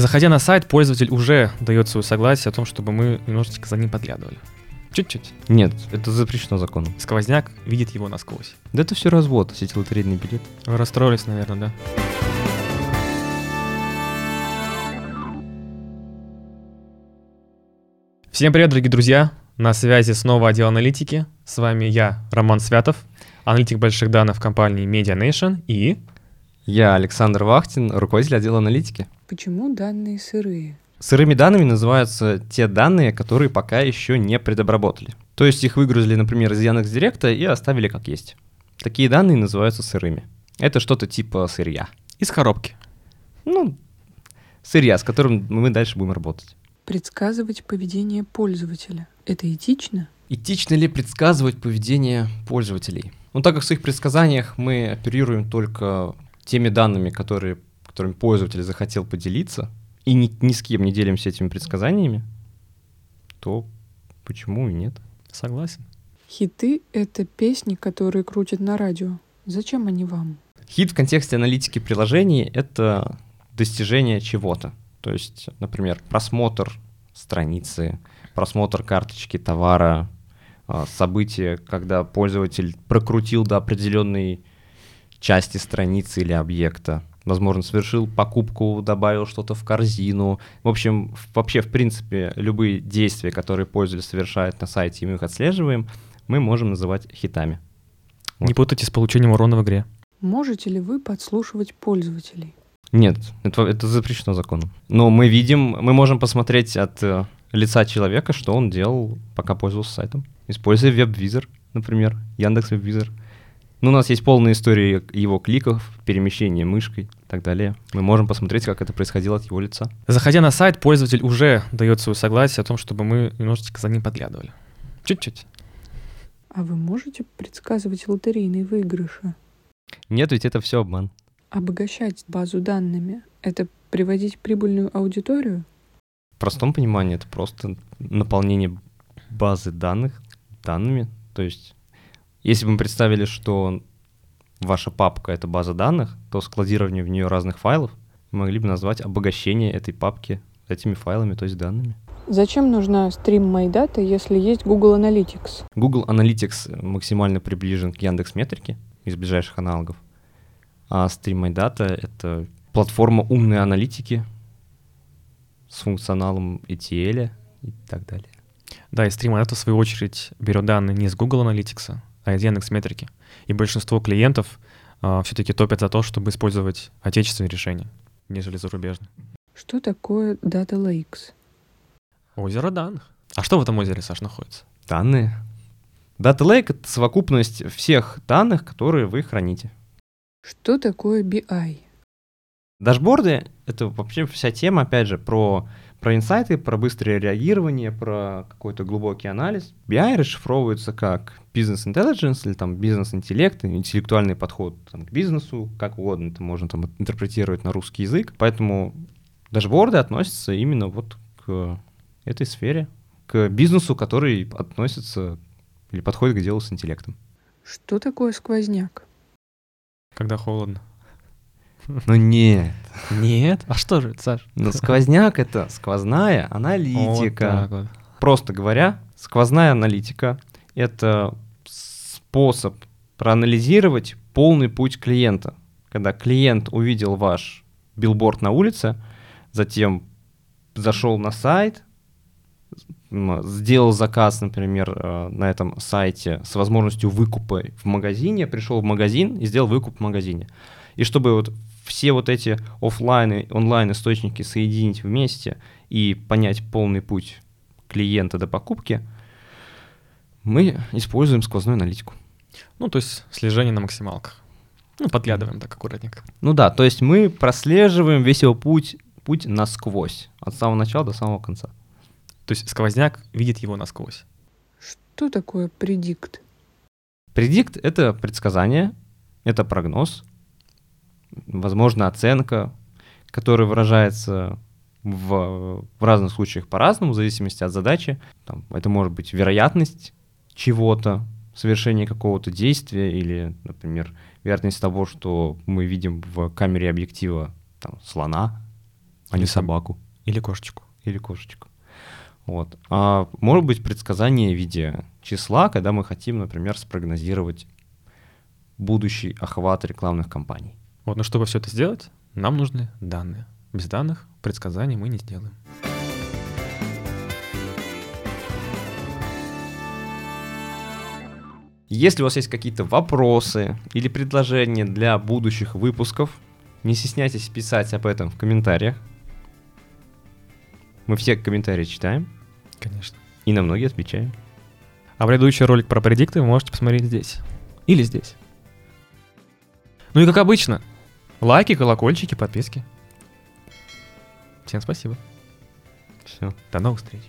Заходя на сайт, пользователь уже дает свое согласие о том, чтобы мы немножечко за ним подглядывали. Чуть-чуть. Нет, это запрещено законом. Сквозняк видит его насквозь. Да это все развод, эти лотерейные билеты. Вы расстроились, наверное, да? Всем привет, дорогие друзья! На связи снова отдел аналитики. С вами я, Роман Святов, аналитик больших данных в компании Media Nation и... Я Александр Вахтин, руководитель отдела аналитики. Почему данные сырые? Сырыми данными называются те данные, которые пока еще не предобработали. То есть их выгрузили, например, из Яндекс.Директа и оставили как есть. Такие данные называются сырыми. Это что-то типа сырья. Из коробки. Ну, сырья, с которым мы дальше будем работать. Предсказывать поведение пользователя. Это этично? Этично ли предсказывать поведение пользователей? Ну, так как в своих предсказаниях мы оперируем только теми данными, которые, которыми пользователь захотел поделиться, и ни, ни с кем не делимся этими предсказаниями, то почему и нет? Согласен. Хиты — это песни, которые крутят на радио. Зачем они вам? Хит в контексте аналитики приложений — это достижение чего-то. То есть, например, просмотр страницы, просмотр карточки товара, а, событие, когда пользователь прокрутил до определенной части страницы или объекта, возможно, совершил покупку, добавил что-то в корзину. В общем, вообще, в принципе, любые действия, которые пользователь совершает на сайте, и мы их отслеживаем, мы можем называть хитами. Вот. Не путайте с получением урона в игре. Можете ли вы подслушивать пользователей? Нет, это, это запрещено законом. Но мы видим, мы можем посмотреть от э, лица человека, что он делал, пока пользовался сайтом. Используя веб-визор, например, Яндекс веб-визор. Ну, у нас есть полная история его кликов, перемещения мышкой и так далее. Мы можем посмотреть, как это происходило от его лица. Заходя на сайт, пользователь уже дает свое согласие о том, чтобы мы немножечко за ним подглядывали. Чуть-чуть. А вы можете предсказывать лотерейные выигрыши? Нет, ведь это все обман. Обогащать базу данными — это приводить прибыльную аудиторию? В простом понимании это просто наполнение базы данных данными. То есть если бы мы представили, что ваша папка — это база данных, то складирование в нее разных файлов мы могли бы назвать обогащение этой папки этими файлами, то есть данными. Зачем нужна Stream My Data, если есть Google Analytics? Google Analytics максимально приближен к Яндекс Метрике из ближайших аналогов, а Stream My Data — это платформа умной аналитики с функционалом ETL и так далее. Да, и Stream My Data, в свою очередь, берет данные не из Google Analytics, из Яндекс Метрики. И большинство клиентов а, все-таки топят за то, чтобы использовать отечественные решения, нежели зарубежные. Что такое Data Lakes? Озеро данных. А что в этом озере, Саш, находится? Данные. Data Lake — это совокупность всех данных, которые вы храните. Что такое BI? Дашборды — это вообще вся тема, опять же, про про инсайты, про быстрое реагирование, про какой-то глубокий анализ. BI расшифровывается как бизнес intelligence или там бизнес-интеллект, интеллектуальный подход там, к бизнесу, как угодно это можно там интерпретировать на русский язык. Поэтому дашборды относятся именно вот к этой сфере, к бизнесу, который относится или подходит к делу с интеллектом. Что такое сквозняк? Когда холодно. Ну нет. Нет? А что же это, Саш? Ну, сквозняк — это сквозная аналитика. Вот вот. Просто говоря, сквозная аналитика — это способ проанализировать полный путь клиента. Когда клиент увидел ваш билборд на улице, затем зашел на сайт, сделал заказ, например, э, на этом сайте с возможностью выкупа в магазине, пришел в магазин и сделал выкуп в магазине. И чтобы вот все вот эти офлайн и онлайн источники соединить вместе и понять полный путь клиента до покупки, мы используем сквозную аналитику. Ну, то есть слежение на максималках. Ну, подглядываем так аккуратненько. Ну да, то есть мы прослеживаем весь его путь, путь насквозь, от самого начала до самого конца. То есть сквозняк видит его насквозь. Что такое предикт? Предикт — это предсказание, это прогноз, возможно, оценка, которая выражается в, в разных случаях по-разному, в зависимости от задачи. Там, это может быть вероятность чего-то, совершения какого-то действия или, например, вероятность того, что мы видим в камере объектива там, слона а не Или соб- собаку Или кошечку. или кошечку. Вот. А может быть предсказание в виде числа, когда мы хотим, например, спрогнозировать будущий охват рекламных кампаний. Вот, но чтобы все это сделать, нам нужны данные. Без данных предсказаний мы не сделаем. Если у вас есть какие-то вопросы или предложения для будущих выпусков, не стесняйтесь писать об этом в комментариях. Мы все комментарии читаем Конечно. и на многие отвечаем. А предыдущий ролик про предикты вы можете посмотреть здесь. Или здесь. Ну и как обычно, лайки, колокольчики, подписки. Всем спасибо. Все. До новых встреч.